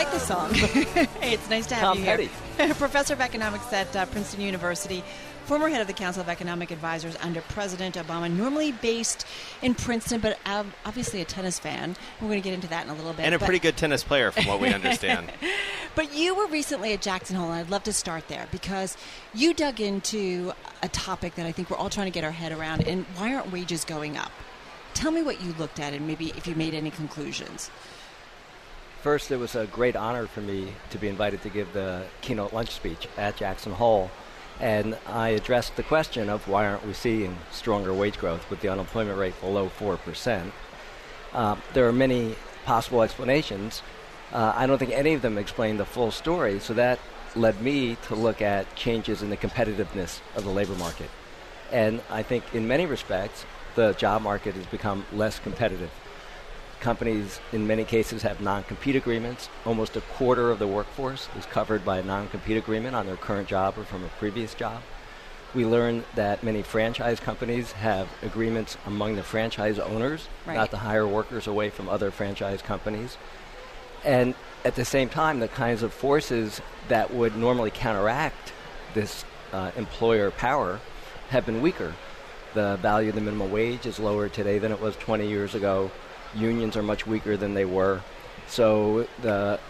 Like the song. hey, it's nice to have Tom you Petty. here. Professor of Economics at uh, Princeton University, former head of the Council of Economic Advisors under President Obama, normally based in Princeton, but obviously a tennis fan. We're going to get into that in a little bit. And a but pretty good tennis player, from what we understand. but you were recently at Jackson Hole, and I'd love to start there because you dug into a topic that I think we're all trying to get our head around, and why aren't wages going up? Tell me what you looked at and maybe if you made any conclusions. First, it was a great honor for me to be invited to give the keynote lunch speech at Jackson Hole. And I addressed the question of why aren't we seeing stronger wage growth with the unemployment rate below 4%. Uh, there are many possible explanations. Uh, I don't think any of them explain the full story, so that led me to look at changes in the competitiveness of the labor market. And I think in many respects, the job market has become less competitive. Companies, in many cases, have non compete agreements. Almost a quarter of the workforce is covered by a non compete agreement on their current job or from a previous job. We learned that many franchise companies have agreements among the franchise owners right. not to hire workers away from other franchise companies. And at the same time, the kinds of forces that would normally counteract this uh, employer power have been weaker. The value of the minimum wage is lower today than it was 20 years ago unions are much weaker than they were. So the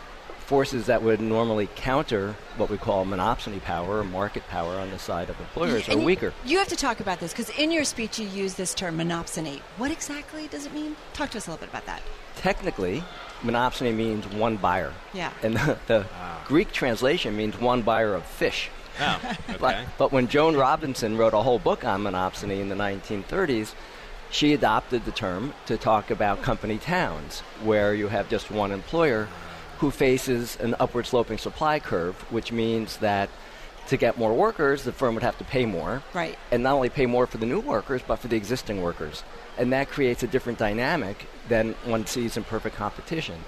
forces that would normally counter what we call monopsony power or market power on the side of employers and are weaker. You have to talk about this because in your speech you use this term monopsony. What exactly does it mean? Talk to us a little bit about that. Technically, monopsony means one buyer. Yeah. And the, the wow. Greek translation means one buyer of fish. Oh, okay. but, but when Joan Robinson wrote a whole book on monopsony in the 1930s, she adopted the term to talk about company towns, where you have just one employer who faces an upward sloping supply curve, which means that to get more workers, the firm would have to pay more. Right. And not only pay more for the new workers, but for the existing workers. And that creates a different dynamic than one sees in perfect competition.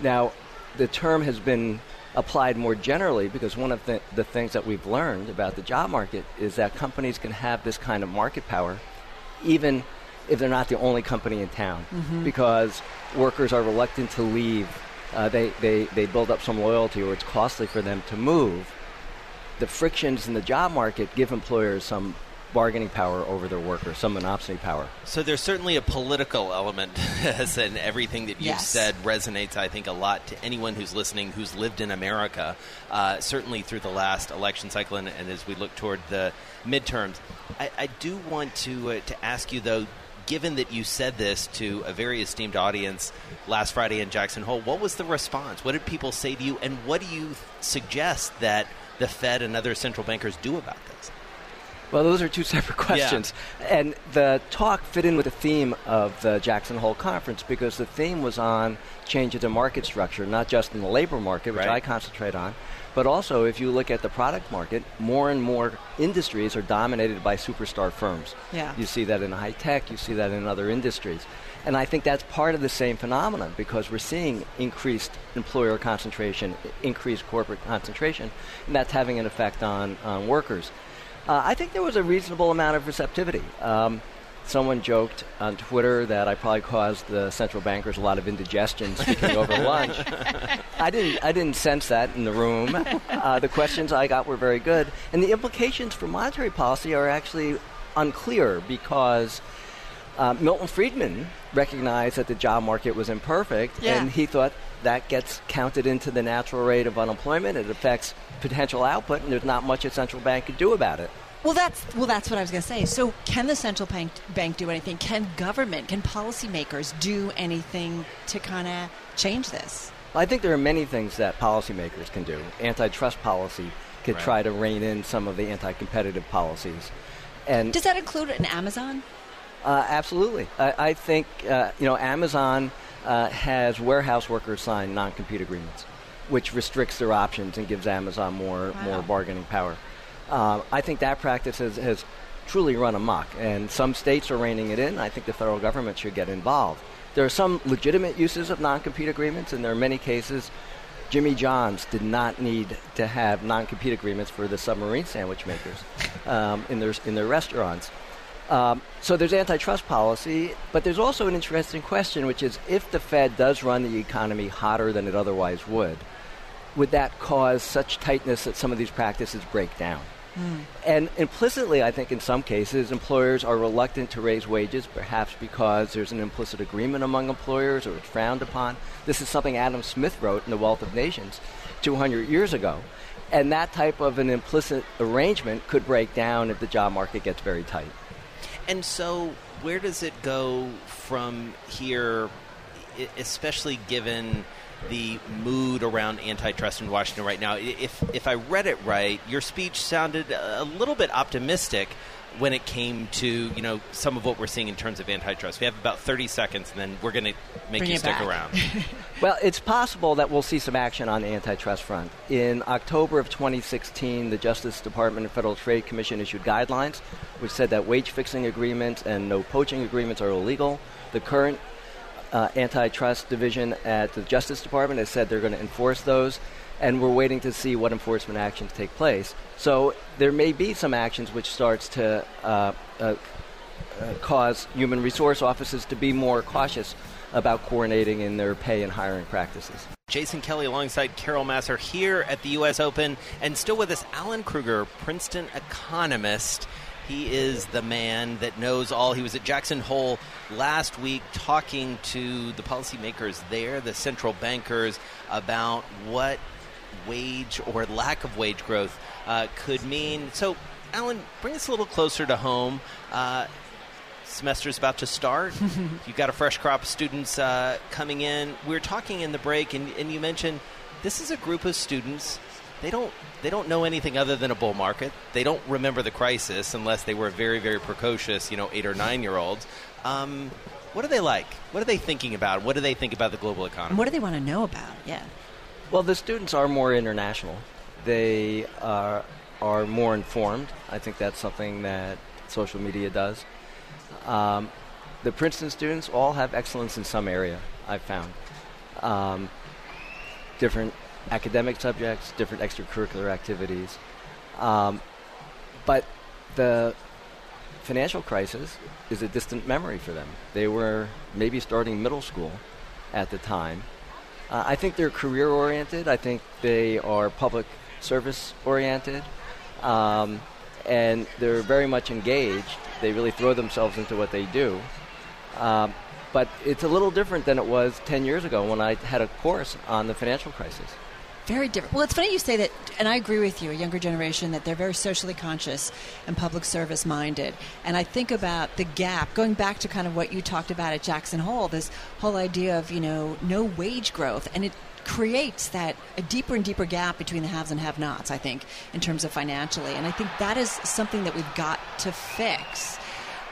Now, the term has been applied more generally because one of the, the things that we've learned about the job market is that companies can have this kind of market power even if they're not the only company in town mm-hmm. because workers are reluctant to leave. Uh, they, they, they build up some loyalty or it's costly for them to move. The frictions in the job market give employers some bargaining power over their workers, some monopsony power. So there's certainly a political element, and everything that you've yes. said resonates, I think, a lot to anyone who's listening who's lived in America, uh, certainly through the last election cycle, and, and, as we look toward the midterms. I, I do want to uh, to ask you though given that you said this to a very esteemed audience last Friday in Jackson Hole, what was the response? What did people say to you, and what do you suggest that the Fed and other central bankers do about this? Well, those are two separate questions. Yeah. And the talk fit in with the theme of the Jackson Hole conference because the theme was on changes in market structure, not just in the labor market, which right. I concentrate on, but also, if you look at the product market, more and more industries are dominated by superstar firms. Yeah. You see that in high tech, you see that in other industries. And I think that's part of the same phenomenon because we're seeing increased employer concentration, increased corporate concentration, and that's having an effect on, on workers. Uh, I think there was a reasonable amount of receptivity. Um, someone joked on Twitter that I probably caused the central bankers a lot of indigestion speaking over lunch. I didn't. I didn't sense that in the room. Uh, the questions I got were very good, and the implications for monetary policy are actually unclear because uh, Milton Friedman recognized that the job market was imperfect, yeah. and he thought that gets counted into the natural rate of unemployment. It affects potential output, and there's not much a central bank could do about it. Well, that's well, that's what I was going to say. So, can the central bank bank do anything? Can government, can policymakers do anything to kind of change this? Well, I think there are many things that policymakers can do. Antitrust policy could right. try to rein in some of the anti-competitive policies. And does that include an Amazon? Uh, absolutely. I, I think, uh, you know, Amazon uh, has warehouse workers sign non compete agreements, which restricts their options and gives Amazon more, Wow. more bargaining power. Uh, I think that practice has, has truly run amok, and some states are reining it in. I think the federal government should get involved. There are some legitimate uses of non compete agreements, and there are many cases. Jimmy John's did not need to have non compete agreements for the submarine sandwich makers um, in, their, in their restaurants. Um, so there's antitrust policy, but there's also an interesting question, which is if the Fed does run the economy hotter than it otherwise would, would that cause such tightness that some of these practices break down? Hmm. And implicitly, I think in some cases, employers are reluctant to raise wages, perhaps because there's an implicit agreement among employers or it's frowned upon. This is something Adam Smith wrote in The Wealth of Nations 200 years ago. And that type of an implicit arrangement could break down if the job market gets very tight. And so, where does it go from here, especially given the mood around antitrust in Washington right now. If if I read it right, your speech sounded a little bit optimistic when it came to you know some of what we're seeing in terms of antitrust. We have about thirty seconds, and then we're going to make Bring you stick back. around. Well, it's possible that we'll see some action on the antitrust front. In October of 2016, the Justice Department and Federal Trade Commission issued guidelines which said that wage fixing agreements and no poaching agreements are illegal. The current uh, antitrust division at the Justice Department has said they're going to enforce those, and we're waiting to see what enforcement actions take place. So there may be some actions which starts to uh, uh, uh, cause human resource offices to be more cautious about coordinating in their pay and hiring practices. Jason Kelly alongside Carol Massar here at the U.S. Open, and still with us, Alan Krueger, Princeton economist. He is the man that knows all. He was at Jackson Hole last week talking to the policymakers there, the central bankers, about what wage or lack of wage growth uh, could mean. So, Alan, bring us a little closer to home. Uh, semester's about to start. You've got a fresh crop of students uh, coming in. We were talking in the break, and, and you mentioned this is a group of students. They don't they don't know anything other than a bull market. They don't remember the crisis unless they were very very precocious, you know, eight or nine year olds. Um, what are they like? What are they thinking about? What do they think about the global economy? what do they want to know about? Yeah. Well, the students are more international. They are, are more informed. I think that's something that social media does. Um, the Princeton students all have excellence in some area, I've found. Um, different academic subjects, different extracurricular activities. Um, but the financial crisis is a distant memory for them. They were maybe starting middle school at the time. Uh, I think they're career oriented. I think they are public service oriented. Um, and they're very much engaged. They really throw themselves into what they do. Um, but it's a little different than it was 10 years ago when I had a course on the financial crisis. Very different. Well, it's funny you say that, and I agree with you, a younger generation, that they're very socially conscious and public service minded. And I think about the gap, going back to kind of what you talked about at Jackson Hole, this whole idea of, you know, no wage growth. And it creates that a deeper and deeper gap between the haves and have nots, I think, in terms of financially. And I think that is something that we've got to fix.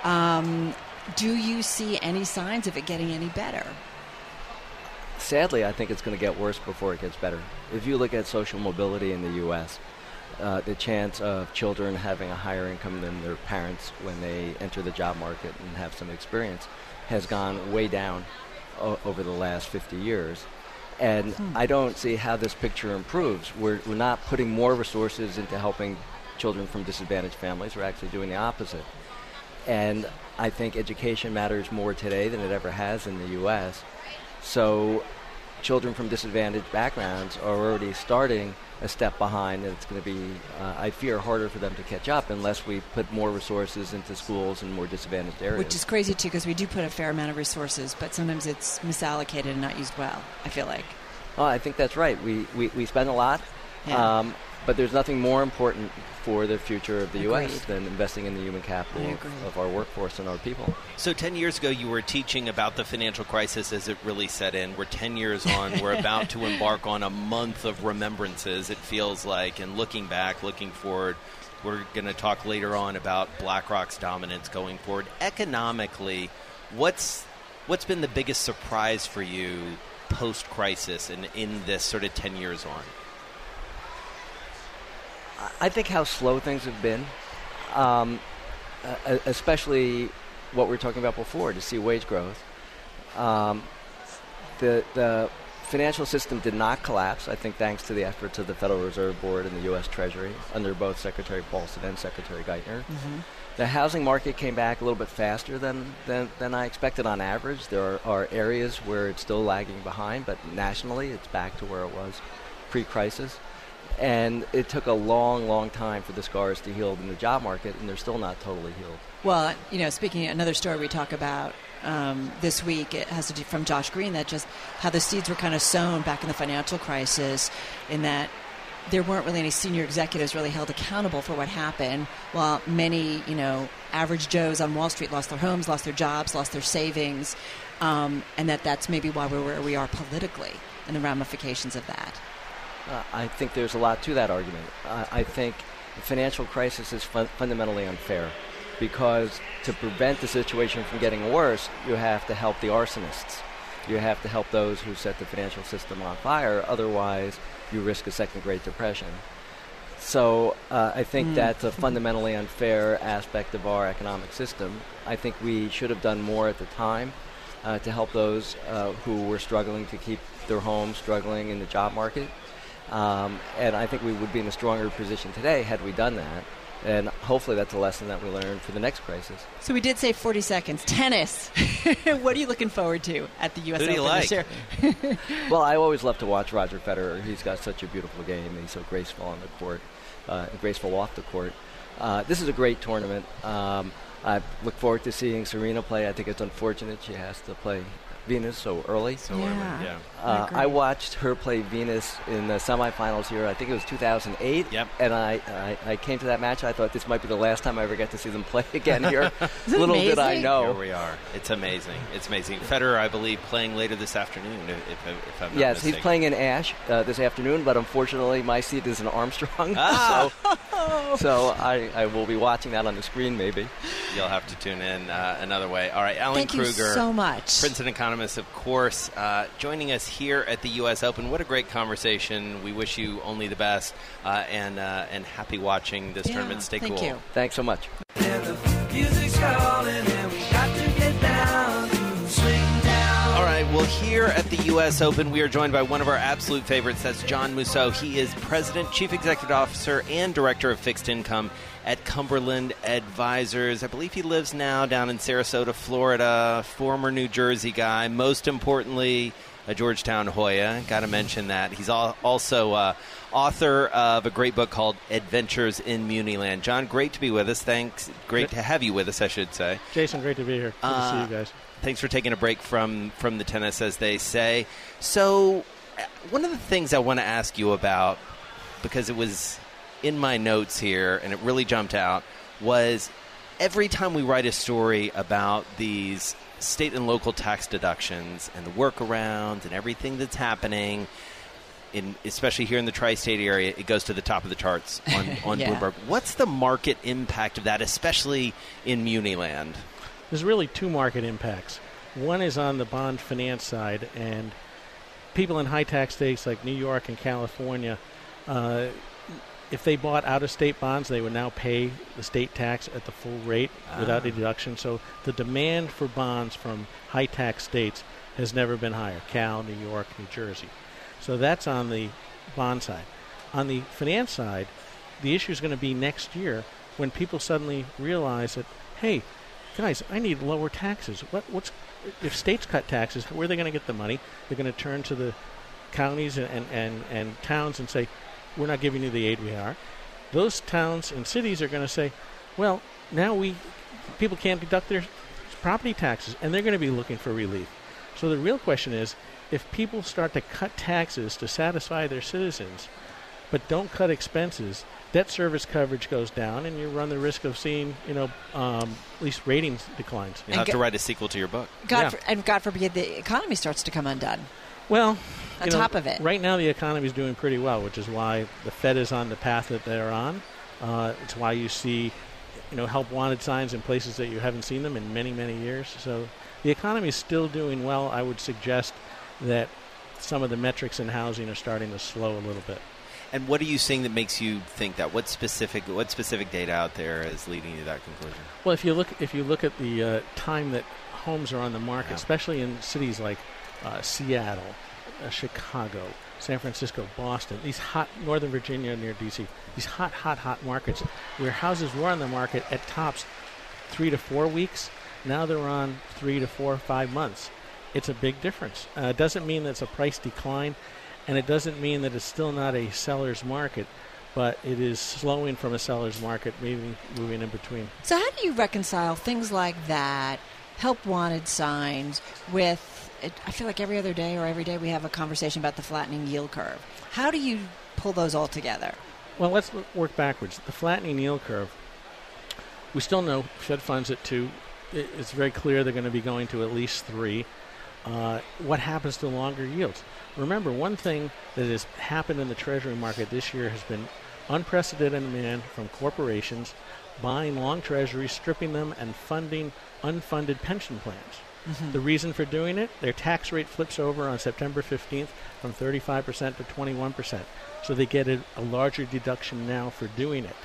Um, do you see any signs of it getting any better? Sadly, I think it's going to get worse before it gets better. If you look at social mobility in the U.S., uh, the chance of children having a higher income than their parents when they enter the job market and have some experience has gone way down o- over the last 50 years. And I don't see how this picture improves. We're, we're not putting more resources into helping children from disadvantaged families. We're actually doing the opposite. And I think education matters more today than it ever has in the U.S. So children from disadvantaged backgrounds are already starting a step behind, and it's going to be, uh, I fear, harder for them to catch up unless we put more resources into schools in more disadvantaged areas. Which is crazy too, because we do put a fair amount of resources, but sometimes it's misallocated and not used well. I feel like. Oh, I think that's right. We, we, we spend a lot, Yeah. um, but there's nothing more important for the future of the U.S. Than investing in the human capital of, of our workforce and our people. So, 10 years ago, you were teaching about the financial crisis as it really set in. We're 10 years on. We're about to embark on a month of remembrances, it feels like, and looking back, looking forward. We're going to talk later on about BlackRock's dominance going forward. Economically, what's what's been the biggest surprise for you post crisis and in this sort of 10 years on? I think how slow things have been, um, uh, especially what we were talking about before, to see wage growth. Um, the, the financial system did not collapse, I think, thanks to the efforts of the Federal Reserve Board and the U.S. Treasury under both Secretary Paulson and Secretary Geithner. Mm-hmm. The housing market came back a little bit faster than, than, than I expected on average. There are, are areas where it's still lagging behind, but nationally it's back to where it was pre crisis. And it took a long, long time for the scars to heal in the job market, and they're still not totally healed. Well, you know, speaking another story we talk about um, this week, it has to do from Josh Green that just how the seeds were kind of sown back in the financial crisis, in that there weren't really any senior executives really held accountable for what happened, while many, you know, average Joes on Wall Street lost their homes, lost their jobs, lost their savings, um, and that that's maybe why we're where we are politically and the ramifications of that. Uh, I think there's a lot to that argument. Uh, I think the financial crisis is fun- fundamentally unfair because to prevent the situation from getting worse, you have to help the arsonists. You have to help those who set the financial system on fire. Otherwise, you risk a second Great Depression. So uh, I think mm. that's a fundamentally unfair aspect of our economic system. I think we should have done more at the time uh, to help those uh, who were struggling to keep their homes, struggling in the job market. Um, and I think we would be in a stronger position today had we done that. And hopefully that's a lesson that we learn for the next crisis. So we did say 40 seconds. Tennis. what are you looking forward to at the U.S. Who Open like? this year? well, I always love to watch Roger Federer. He's got such a beautiful game. He's so graceful on the court, uh, graceful off the court. Uh, this is a great tournament. Um, I look forward to seeing Serena play. I think it's unfortunate she has to play Venus so early. So yeah. early, yeah. Uh, I, I, watched her play Venus in the semifinals here. I think it was 2008. Yep. And I, I, I came to that match. I thought this might be the last time I ever get to see them play again here. Little amazing? did I know. Here we are. It's amazing. It's amazing. Federer, I believe, playing later this afternoon. If, if, if I'm yes, mistaken. he's playing in Ash uh, this afternoon. But unfortunately, my seat is in Armstrong. Ah. so, so I, I will be watching that on the screen. Maybe you'll have to tune in uh, another way. All right, Alan Krueger. Thank you so much, Princeton economist, of course, uh, joining us here at the U.S. Open. What a great conversation. We wish you only the best uh, and uh, and happy watching this yeah, tournament. Stay thank cool. You. Thanks so much. All right, well, here at the U.S. Open, we are joined by one of our absolute favorites. That's John Mousseau. He is President, Chief Executive Officer, and Director of Fixed Income at Cumberland Advisors. I believe he lives now down in Sarasota, Florida. Former New Jersey guy. Most importantly, a Georgetown Hoya. Got to mention that. He's also uh, author of a great book called Adventures in Muniland. John, great to be with us. Thanks. Great to have you with us, I should say. Jason, great to be here. Good Uh, to see you guys. Thanks for taking a break from from the tennis, as they say. So, uh, one of the things I want to ask you about, because it was in my notes here and it really jumped out, was every time we write a story about these state and local tax deductions and the workarounds and everything that's happening. In, especially here in the tri-state area, it goes to the top of the charts on, on Yeah. Bloomberg. What's the market impact of that, especially in Muniland? There's really two market impacts. One is on the bond finance side, and people in high tax states like New York and California, uh, if they bought out of state bonds, they would now pay the state tax at the full rate without ah. a deduction. So the demand for bonds from high tax states has never been higher Cal, New York, New Jersey. So that's on the bond side. On the finance side, the issue is going to be next year when people suddenly realize that, hey, guys, I need lower taxes. What, what's if states cut taxes? Where are they going to get the money? They're going to turn to the counties and, and, and, and towns and say, we're not giving you the aid we are. Those towns and cities are going to say, well, now we people can't deduct their property taxes, and they're going to be looking for relief. So the real question is, if people start to cut taxes to satisfy their citizens, but don't cut expenses, debt service coverage goes down, and you run the risk of seeing, you know, um, at least ratings declines. You'll And have to write a sequel to your book. God Yeah. for, and God forbid the economy starts to come undone. Well, On you know, top of it. right now the economy is doing pretty well, which is why the Fed is on the path that they're on. Uh, it's why you see, you know, help wanted signs in places that you haven't seen them in many, many years. So the economy is still doing well. I would suggest that some of the metrics in housing are starting to slow a little bit. And what are you seeing that makes you think that? What specific what specific data out there is leading you to that conclusion? Well, if you look if you look at the uh, time that homes are on the market, Yeah. especially in cities like uh, Seattle, uh, Chicago, San Francisco, Boston, these hot Northern Virginia near DC, these hot, hot, hot markets where houses were on the market at tops three to four weeks. Now they're on three to four, five months. It's a big difference. Uh, it doesn't mean that it's a price decline, and it doesn't mean that it's still not a seller's market, but it is slowing from a seller's market, maybe moving in between. So, how do you reconcile things like that, help wanted signs, with it, I feel like every other day or every day we have a conversation about the flattening yield curve? How do you pull those all together? Well, let's work backwards. The flattening yield curve, we still know Fed funds at two. It's very clear they're going to be going to at least three. Uh, what happens to longer yields? Remember, one thing that has happened in the Treasury market this year has been unprecedented demand from corporations buying long Treasuries, stripping them, and funding unfunded pension plans. The reason for doing it, their tax rate flips over on September 15th from 35% to 21%. So they get a, a larger deduction now for doing it.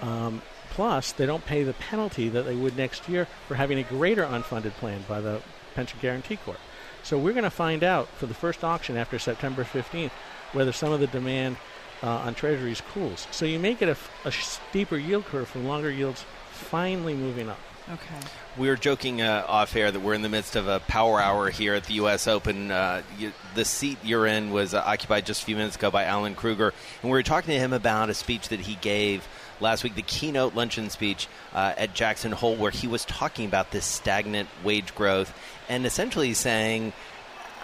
Um, plus, they don't pay the penalty that they would next year for having a greater unfunded plan by the Pension Guarantee Corp. So we're going to find out for the first auction after September 15th whether some of the demand uh, on Treasuries cools. So you may get a, f- a steeper yield curve for longer yields finally moving up. Okay. We were joking uh, off air that we're in the midst of a power hour here at the U.S. Open. Uh, you, the seat you're in was uh, occupied just a few minutes ago by Alan Krueger, and we were talking to him about a speech that he gave last week, the keynote luncheon speech uh, at Jackson Hole, where he was talking about this stagnant wage growth and essentially saying.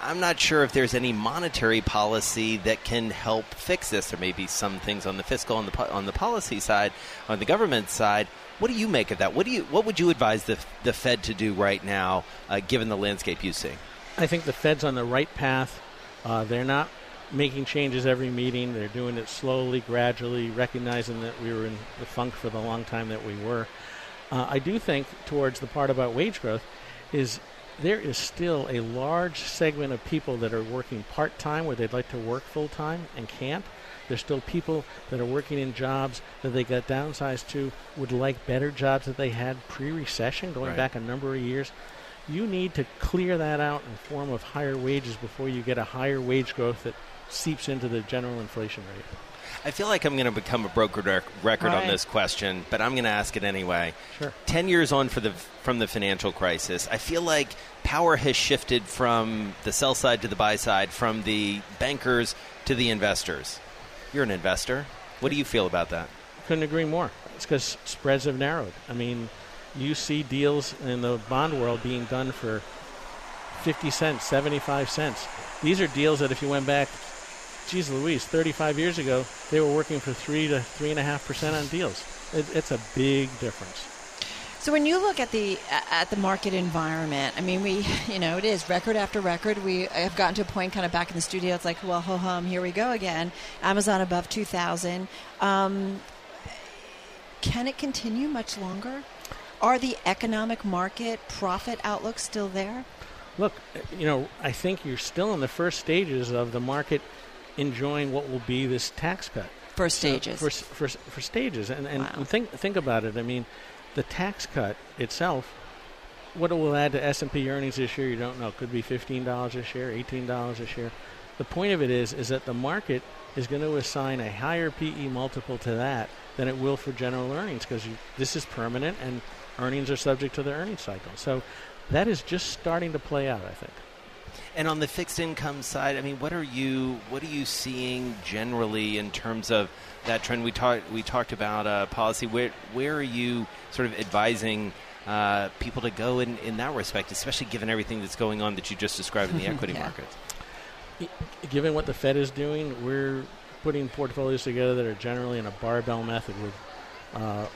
I'm not sure if there's any monetary policy that can help fix this. There may be some things on the fiscal, on the on the policy side, on the government side. What do you make of that? What do you what would you advise the the Fed to do right now, uh, given the landscape you see? I think the Fed's on the right path. Uh, they're not making changes every meeting. They're doing it slowly, gradually, recognizing that we were in the funk for the long time that we were. Uh, I do think towards the part about wage growth is there is still a large segment of people that are working part time where they'd like to work full time and can't. There's still people that are working in jobs that they got downsized to, would like better jobs that they had pre recession, going Right. back a number of years. You need to clear that out in form of higher wages before you get a higher wage growth that seeps into the general inflation rate. I feel like I'm going to become a broker rec- record on this question, but I'm going to ask it anyway. Sure. Ten years on for the from the financial crisis, I feel like power has shifted from the sell side to the buy side, from the bankers to the investors. You're an investor. What do you feel about that? Couldn't agree more. It's because spreads have narrowed. I mean, you see deals in the bond world being done for 50 cents, 75 cents. These are deals that if you went back, geez Louise, 35 years ago, they were working for 3 to 3.5% on deals. It, it's a big difference. So when you look at the at the market environment, I mean, we you know it is record after record. We have gotten to a point kind of back in the studio. It's like, well, ho hum, here we go again. Amazon above two thousand. Um, can it continue much longer? Are the economic market profit outlooks still there? Look, you know, I think you're still in the first stages of the market enjoying what will be this tax cut. First So, stages. for, for, for stages, and, and Wow. think think about it. I mean, the tax cut itself, what it will add to S and P earnings this year, you don't know. It Could be fifteen dollars a share, eighteen dollars a share. The point of it is, is that the market is going to assign a higher PE multiple to that than it will for general earnings because this is permanent and earnings are subject to the earnings cycle. So that is just starting to play out. I think. And on the fixed income side, I mean, what are you what are you seeing generally in terms of that trend? We talked we talked about uh, policy. Where where are you sort of advising uh, people to go in, in that respect, especially given everything that's going on that you just described in the equity Yeah. markets? given what the Fed is doing, we're putting portfolios together that are generally in a barbell method with uh,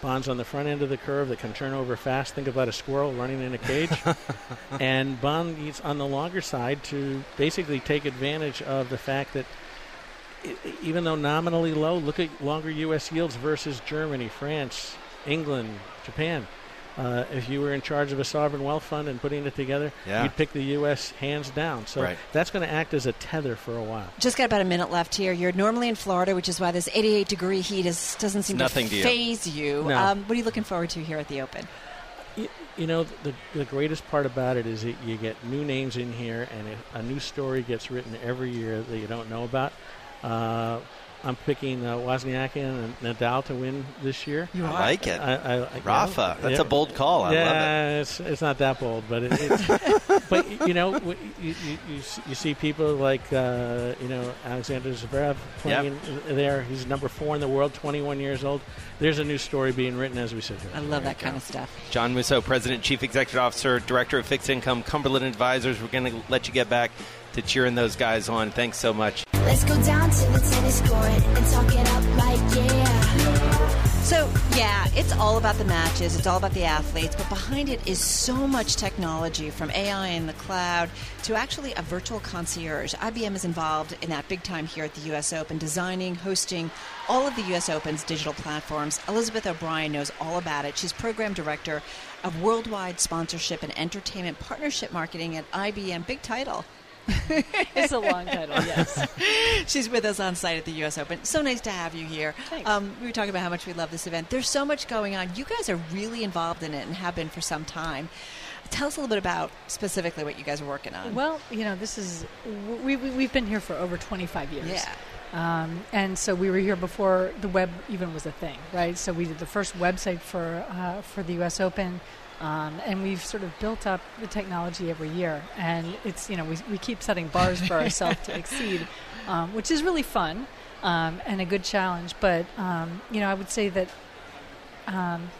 bonds on the front end of the curve that can turn over fast. Think about a squirrel running in a cage, and bonds on the longer side to basically take advantage of the fact that even though nominally low, look at longer U.S. yields versus Germany, France, England, Japan. Uh, if you were in charge of a sovereign wealth fund and putting it together, Yeah. you'd pick the U.S. hands down. So Right. that's going to act as a tether for a while. Just got about a minute left here. You're normally in Florida, which is why this 88 degree heat is, doesn't seem Nothing to to you. phase you. No. Um, what are you looking forward to here at the Open? You, you know, the, the greatest part about it is that you get new names in here, and it, a new story gets written every year that you don't know about. Uh, I'm picking uh, Wozniacki and Nadal to win this year. You I like it. I, I, I- Rafa, yeah, that's yeah. a bold call. I yeah, love it. it's it's not that bold, but it, it's but you know you, you, you, you see people like uh, you know Alexander Zverev playing there. He's number four in the world, 21 years old. There's a new story being written as we sit here. I love that kind of stuff. John Mousseau, President, Chief Executive Officer, Director of Fixed Income, Cumberland Advisors. We're going to let you get back to cheering those guys on. Thanks so much. Let's go down to the tennis court and talk it up like yeah. So, yeah, it's all about the matches, it's all about the athletes, but behind it is so much technology from AI in the cloud to actually a virtual concierge. IBM is involved in that big time here at the US Open, designing, hosting all of the US Open's digital platforms. Elizabeth O'Brien knows all about it. She's program director of worldwide sponsorship and entertainment partnership marketing at IBM. Big title. It's a long title, yes. She's with us on site at the U.S. Open. So nice to have you here. Thanks. Um, we were talking about how much we love this event. There's so much going on. You guys are really involved in it and have been for some time. Tell us a little bit about specifically what you guys are working on. Well, you know, this is we, we we've been here for over 25 years. Yeah. Um, and so we were here before the web even was a thing, right? So we did the first website for uh, for the U.S. Open, um, and we've sort of built up the technology every year. And it's you know we we keep setting bars for ourselves to exceed, um, which is really fun um, and a good challenge. But um, you know, I would say that um,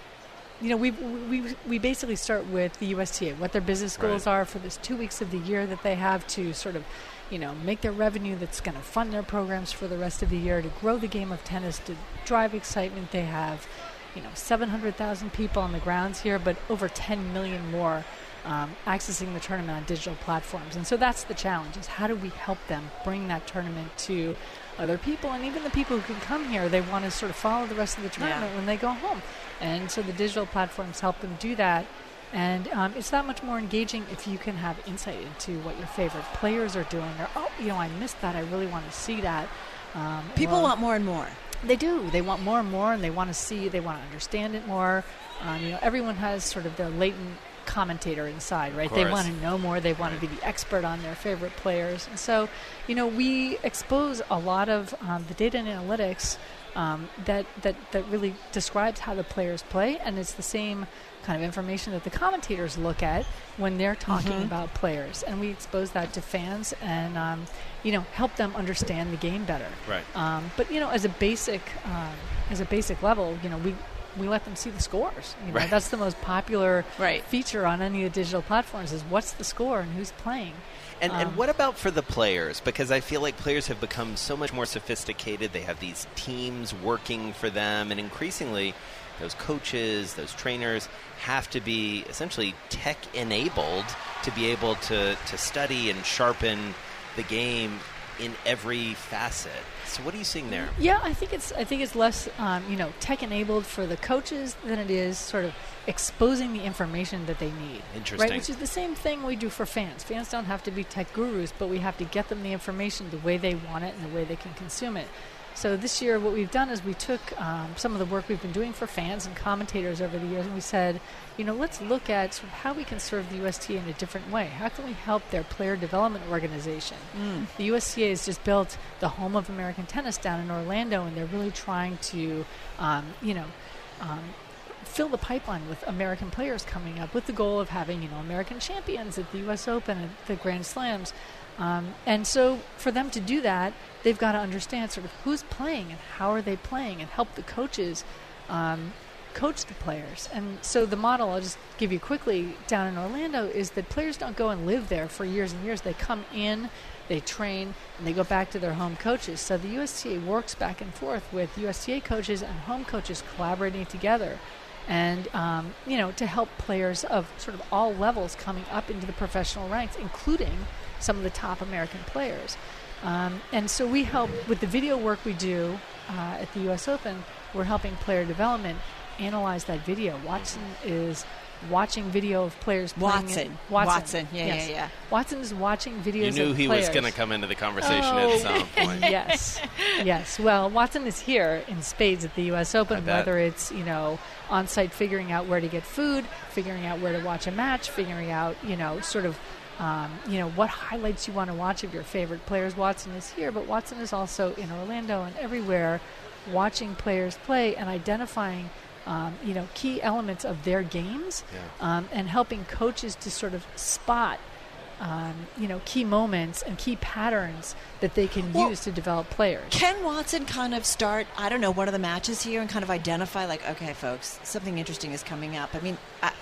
you know, we, we, we basically start with the USTA, what their business goals Right. are for this two weeks of the year that they have to sort of, you know, make their revenue that's going to fund their programs for the rest of the year, to grow the game of tennis, to drive excitement. They have, you know, 700,000 people on the grounds here, but over 10 million more um, accessing the tournament on digital platforms. And so that's the challenge: is how do we help them bring that tournament to other people, and even the people who can come here, they want to sort of follow the rest of the tournament when they go home. And so the digital platforms help them do that. And um, it's that much more engaging if you can have insight into what your favorite players are doing. Or, oh, you know, I missed that. I really want to see that. Um, People want more and more. They do. They want more and more, and they want to see. They want to understand it more. Um, you know, everyone has sort of their latent commentator inside, right? They want to know more. They want to be the expert on their favorite players, and so, you know, we expose a lot of um, the data and analytics um, that that that really describes how the players play, and it's the same kind of information that the commentators look at when they're talking about players, and we expose that to fans and um, you know help them understand the game better. Right. Um, but you know, as a basic um, as a basic level, you know, we we let them see the scores. You know, Right. that's the most popular Right. feature on any of the digital platforms is what's the score and who's playing. And, Um, and what about for the players? Because I feel like players have become so much more sophisticated. They have these teams working for them, and increasingly, those coaches, those trainers have to be essentially tech enabled to be able to, to study and sharpen the game in every facet. So, what are you seeing there? Yeah, I think it's I think it's less um, you know tech enabled for the coaches than it is sort of exposing the information that they need. Interesting. Right, which is the same thing we do for fans. Fans don't have to be tech gurus, but we have to get them the information the way they want it and the way they can consume it. So this year, what we've done is we took um, some of the work we've been doing for fans and commentators over the years, and we said, you know, let's look at sort of how we can serve the USTA in a different way. How can we help their player development organization? The USTA has just built the home of American tennis down in Orlando, and they're really trying to, um, you know, um, fill the pipeline with American players coming up with the goal of having, you know, American champions at the U.S. Open and the Grand Slams. Um, and so for them to do that, they've got to understand sort of who's playing and how are they playing and help the coaches um, coach the players. And so the model, I'll just give you quickly, down in Orlando is that players don't go and live there for years and years. They come in, they train, and they go back to their home coaches. So the USTA works back and forth with USTA coaches and home coaches collaborating together. And um, you know, to help players of sort of all levels coming up into the professional ranks, including some of the top American players. Um, and so we help with the video work we do uh, at the U.S. Open. We're helping player development analyze that video. Watson is watching video of players playing in- Watson. Watson, Watson. Yeah, yes. yeah, yeah. Watson is watching videos. You knew of he players. was going to come into the conversation Oh, at some point. yes, yes. Well, Watson is here in spades at the U.S. Open. Whether it's you know on site figuring out where to get food, figuring out where to watch a match, figuring out you know sort of um, you know what highlights you want to watch of your favorite players. Watson is here, but Watson is also in Orlando and everywhere, watching players play and identifying. Um, you know, key elements of their games, um, and helping coaches to sort of spot um, you know, key moments and key patterns that they can Well, use to develop players. Can Watson kind of start, I don't know, one of the matches here and kind of identify, like, okay, folks, something interesting is coming up? I mean, I, I,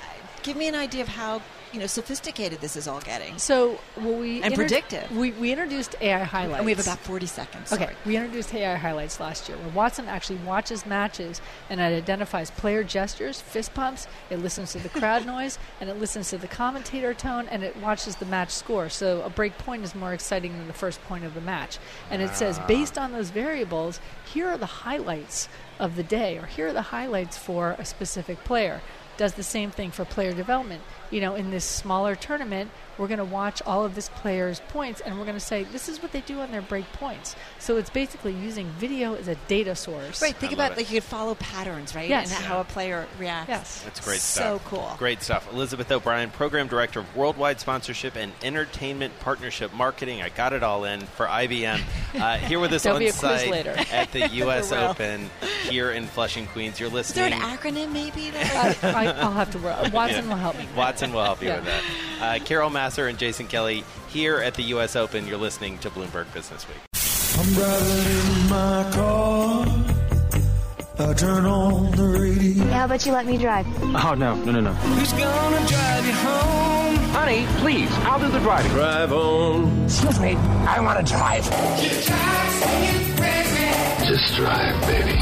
give me an idea of how, you know, sophisticated this is all getting. So, well, we And predictive. We, we introduced AI highlights. And we have about 40 seconds. Okay, Sorry. we introduced AI highlights last year, where Watson actually watches matches and it identifies player gestures, fist pumps. It listens to the crowd noise, and it listens to the commentator tone, and it watches the match score. So a break point is more exciting than the first point of the match, and it says ah. based on those variables, here are the highlights of the day, or here are the highlights for a specific player. Does the same thing for player development. You know, in this smaller tournament, we're going to watch all of this player's points and we're going to say this is what they do on their break points. So it's basically using video as a data source. Right, think I about it. like you could follow patterns, right? Yes. And how a player reacts. Yes. That's great So stuff. So cool. Great stuff. Elizabeth O'Brien, Program Director of Worldwide Sponsorship and Entertainment Partnership Marketing. I got it all in for IBM. Uh, here with us on be a quiz site later. at the U.S. There. Open here in Flushing, Queens. You're listening. Is there an acronym maybe? That I, I, I'll have to work. Watson Yeah. will help me. Watson will help you Yeah. with that. Uh, Carol Massar and Jason Kelly here at the U.S. Open. You're listening to Bloomberg Business Week. I'm driving in my car. I turn on the radio. How about you let me drive? Oh, no, no, no, no. Who's gonna drive you home? Honey, please, I'll do the driving. Drive on. Excuse me, I want to drive. Just drive, baby.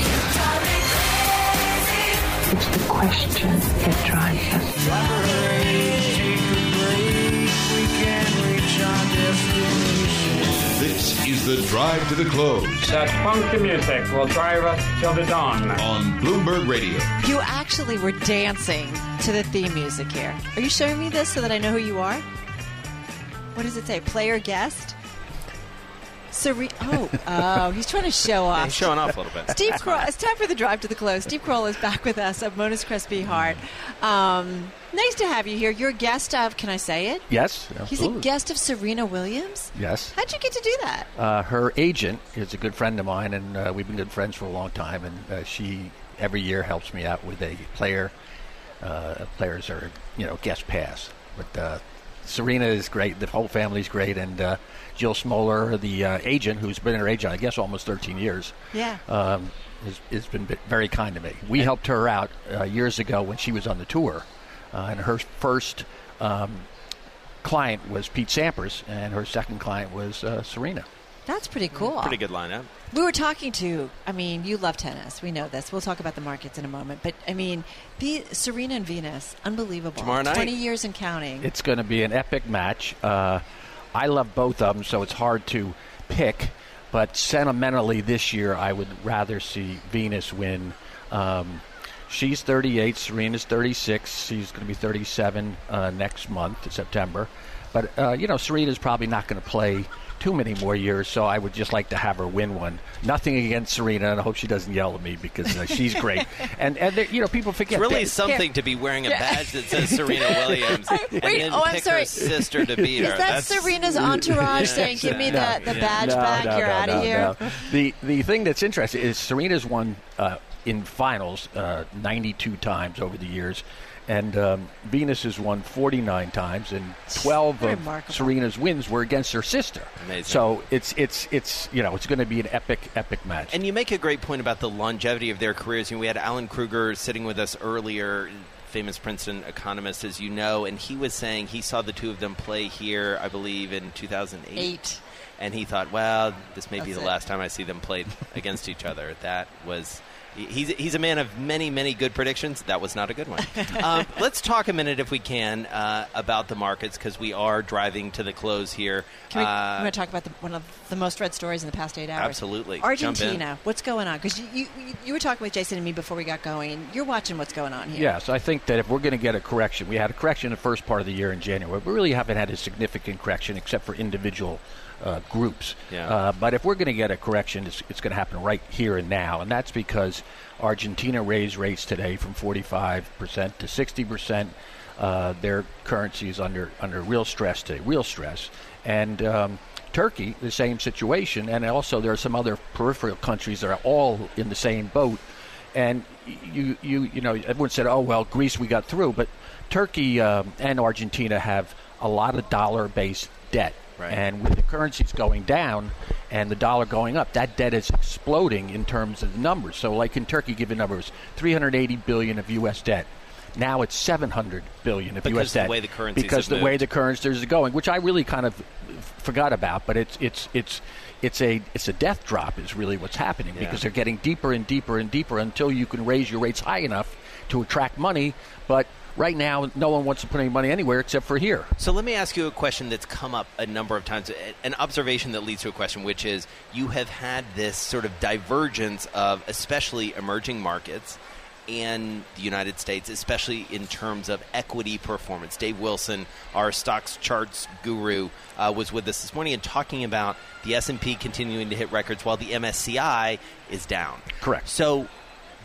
It's the question that drives us. This is the drive to the close That funky music will drive us till the dawn. on Bloomberg Radio. you actually were dancing to the theme music here. Are you showing me this so that I know who you are? What does it say? Player guest? Sere- oh, oh, he's trying to show off. He's showing off a little bit. Steve Kroll, it's time for the drive to the close. Steve Kroll is back with us of Monness Crespi Hardt. Um, nice to have you here. You're a guest of, can I say it? Yes. He's a guest of Serena Williams. Yes. How'd you get to do that? Uh, her agent is a good friend of mine, and uh, we've been good friends for a long time. And uh, she every year helps me out with a player. Uh, players are you know guest pass, but uh, Serena is great. The whole family's great, and uh, Jill Smoller, the uh, agent, who's been her agent, I guess, almost 13 years. Yeah. um, has, has been very kind to me. We helped her out uh, years ago when she was on the tour, uh, and her first um, client was Pete Sampras, and her second client was uh, Serena. That's pretty cool. Pretty good lineup. We were talking to, I mean, you love tennis. We know this. We'll talk about the markets in a moment. But, I mean, the Serena and Venus, unbelievable. Tomorrow night. 20 years and counting. It's going to be an epic match. Uh, I love both of them, so it's hard to pick. But sentimentally, this year, I would rather see Venus win. Um, she's 38, Serena's 36. She's going to be 37 uh, next month, September. But, uh, you know, Serena's probably not going to play too many more years, so I would just like to have her win one. Nothing against Serena, and I hope she doesn't yell at me because uh, she's great. And, and there- you know, people forget It's really that- something to be wearing a badge that says Serena Williams and Wait, then oh, I'm pick sorry. her sister to beat her. Is her. that Serena's entourage saying, "Give me the, the badge back, you're out of here"? no. The the thing that's interesting is Serena's won uh, in finals uh, 92 times over the years, and um, Venus has won 49 times, and 12 of Remarkable. Serena's wins were against her sister. Amazing. So it's it's it's you know it's going to be an epic epic match. And you make a great point about the longevity of their careers. You know, we had Alan Krueger sitting with us earlier, famous Princeton economist, as you know, and he was saying he saw the two of them play here, I believe, in 2008. Eight. And he thought, well, this may be the it. last time I see them play against each other. That was He's, he's a man of many, many good predictions. That was not a good one. um, let's talk a minute, if we can, uh, about the markets because we are driving to the close here. Can we, Uh, I'm going to talk about the, one of the most read stories in the past eight hours. Absolutely. Argentina. What's going on? Because you, you, you were talking with Jason and me before we got going. You're watching what's going on here. Yes, I think that if we're going to get a correction, we had a correction in the first part of the year in January. We really haven't had a significant correction except for individual uh, groups. Yeah. Uh, but if we're going to get a correction, it's, it's going to happen right here and now, and that's because Argentina raised rates today from 45% to 60%. Uh, their currency is under under real stress today, real stress, and um, Turkey, the same situation, and also there are some other peripheral countries that are all in the same boat. And you, you, you know, everyone said, "Oh well, Greece we got through," but Turkey um, and Argentina have a lot of dollar-based debt, Right. and with the currencies going down and the dollar going up, that debt is exploding in terms of the numbers. So, like in Turkey, given numbers, 380 billion of U.S. debt. Now it's 700 billion of Because U.S. the debt way the currencies because the way the currencies are going, which I really kind of forgot about. But it's it's it's it's a it's a death drop is really what's happening Yeah. because they're getting deeper and deeper and deeper until you can raise your rates high enough to attract money. But right now, no one wants to put any money anywhere except for here. So let me ask you a question that's come up a number of times, an observation that leads to a question, which is you have had this sort of divergence of especially emerging markets and the United States, especially in terms of equity performance. Dave Wilson, our stocks charts guru, uh, was with us this morning and talking about the S&P continuing to hit records while the MSCI is down. Correct. So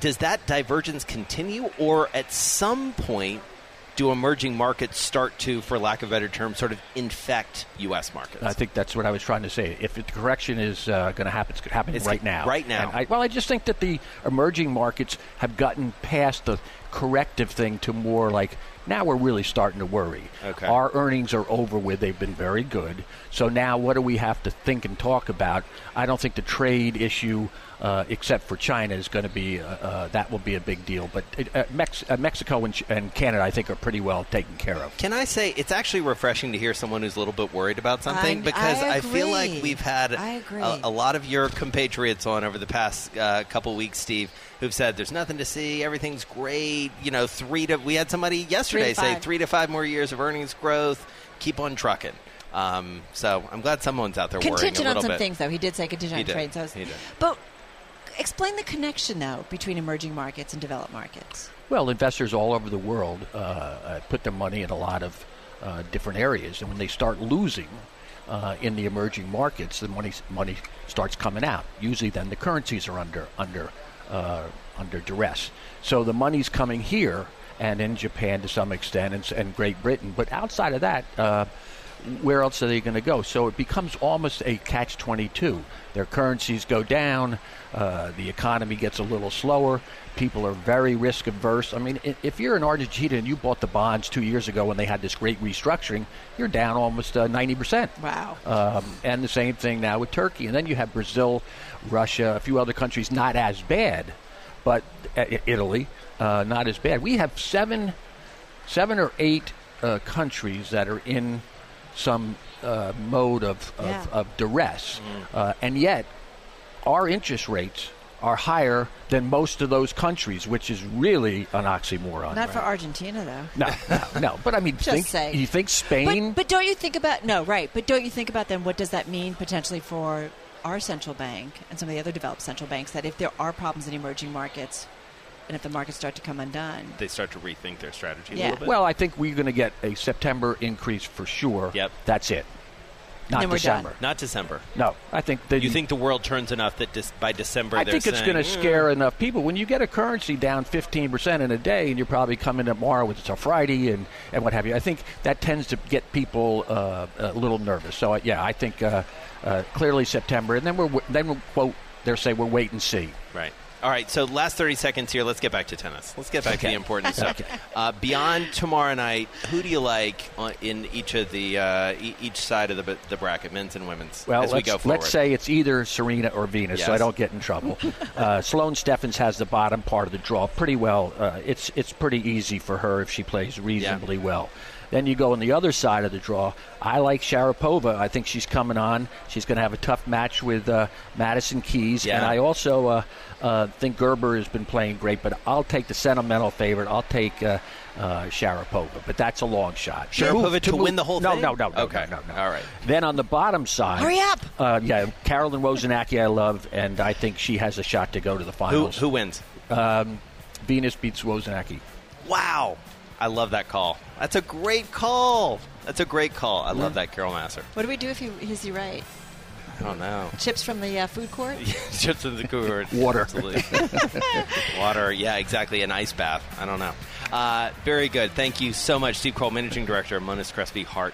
does that divergence continue, or at some point do emerging markets start to, for lack of a better term, sort of infect U.S. markets? I think that's what I was trying to say. If the correction is uh, going to happen, it's going to happen It's right now. right now. I, well, I just think that the emerging markets have gotten past the corrective thing to more like now we're really starting to worry. Okay. Our earnings are over with. They've been very good. So now what do we have to think and talk about? I don't think the trade issue, uh, except for China, is going to be uh, uh, that will be a big deal. But uh, Mex- uh, Mexico and, Ch- and Canada, I think, are pretty well taken care of. Can I say it's actually refreshing to hear someone who's a little bit worried about something I- because I feel like we've had A, a lot of your compatriots on over the past uh, couple weeks, Steve, who've said there's nothing to see, everything's great. You know, three to we had somebody yesterday say three to five more years of earnings growth. Keep on trucking. Um, so I'm glad someone's out there worrying a Contingent on some bit. things, though. He did say contingent He on did. trade. So was- He did. But explain the connection, though, between emerging markets and developed markets. Well, investors all over the world uh, uh, put their money in a lot of uh, different areas, and when they start losing uh, in the emerging markets, the money money starts coming out. Usually, then the currencies are under under uh, under duress. So the money's coming here, and in Japan to some extent, and, and Great Britain. But outside of that. Uh, where else are they going to go? So it becomes almost a catch 22. Their currencies go down, uh, the economy gets a little slower, people are very risk averse. I mean, if you're in Argentina and you bought the bonds two years ago when they had this great restructuring, you're down almost uh, 90%. Wow. Um, and the same thing now with Turkey. And then you have Brazil, Russia, a few other countries not as bad, but uh, Italy, uh, not as bad. We have seven, seven or eight uh, countries that are in some uh, mode of, of, Yeah. of duress, uh, and yet our interest rates are higher than most of those countries, which is really an oxymoron. Not for Argentina, though. no, no, no. But I mean, Just think, saying. you think Spain? But, but don't you think about no right? But don't you think about then what does that mean potentially for our central bank and some of the other developed central banks that if there are problems in emerging markets and if the markets start to come undone, They start to rethink their strategy a Yeah. little bit. Well, I think we're going to get a September increase for sure. Yep. That's it. Not then done. December. Not December. No, I think that You think the world turns enough that dis- by December I think it's going to "Mm, scare enough people. When you get a currency down 15% in a day and you're probably coming tomorrow, it's a Friday and, and what have you, I think that tends to get people uh, a little nervous. So, uh, yeah, I think uh, uh, clearly September. And then we're, w- then we'll quote, they'll say we'll wait and see. Right. All right. So last thirty seconds here. Let's get back to tennis. Let's get back to the Okay. important stuff. Uh, beyond tomorrow night, who do you like on, in each of the uh, e- each side of the, the bracket, men's and women's, Well, as we let's, go forward? let's say it's either Serena or Venus, so I don't get in trouble. uh, Sloane Stephens has the bottom part of the draw pretty well. Uh, it's it's pretty easy for her if she plays reasonably well. Then you go on the other side of the draw. I like Sharapova. I think she's coming on. She's going to have a tough match with uh, Madison Keys. Yeah. And I also uh, uh, think Kerber has been playing great, but I'll take the sentimental favorite. I'll take uh, uh, Sharapova, but that's a long shot. Sharapova to move- win the whole no, thing? No, no, no, Okay. no, no, no. All right. Then on the bottom side, Hurry up! Uh, yeah, Carolyn Wozniacki, I love, and I think she has a shot to go to the Who, finals. who wins? Um, Venus beats Wozniacki. Wow. I love that call. That's a great call. That's a great call. I love that, Carol Massar. What do we do if he, is he right? I don't know. Chips from the uh, food court? Chips from the food court. Water. Absolutely. Water. Yeah, exactly. An ice bath. I don't know. Uh, very good. Thank you so much, Steve Kroll, Managing Director of Monness Crespi Hardt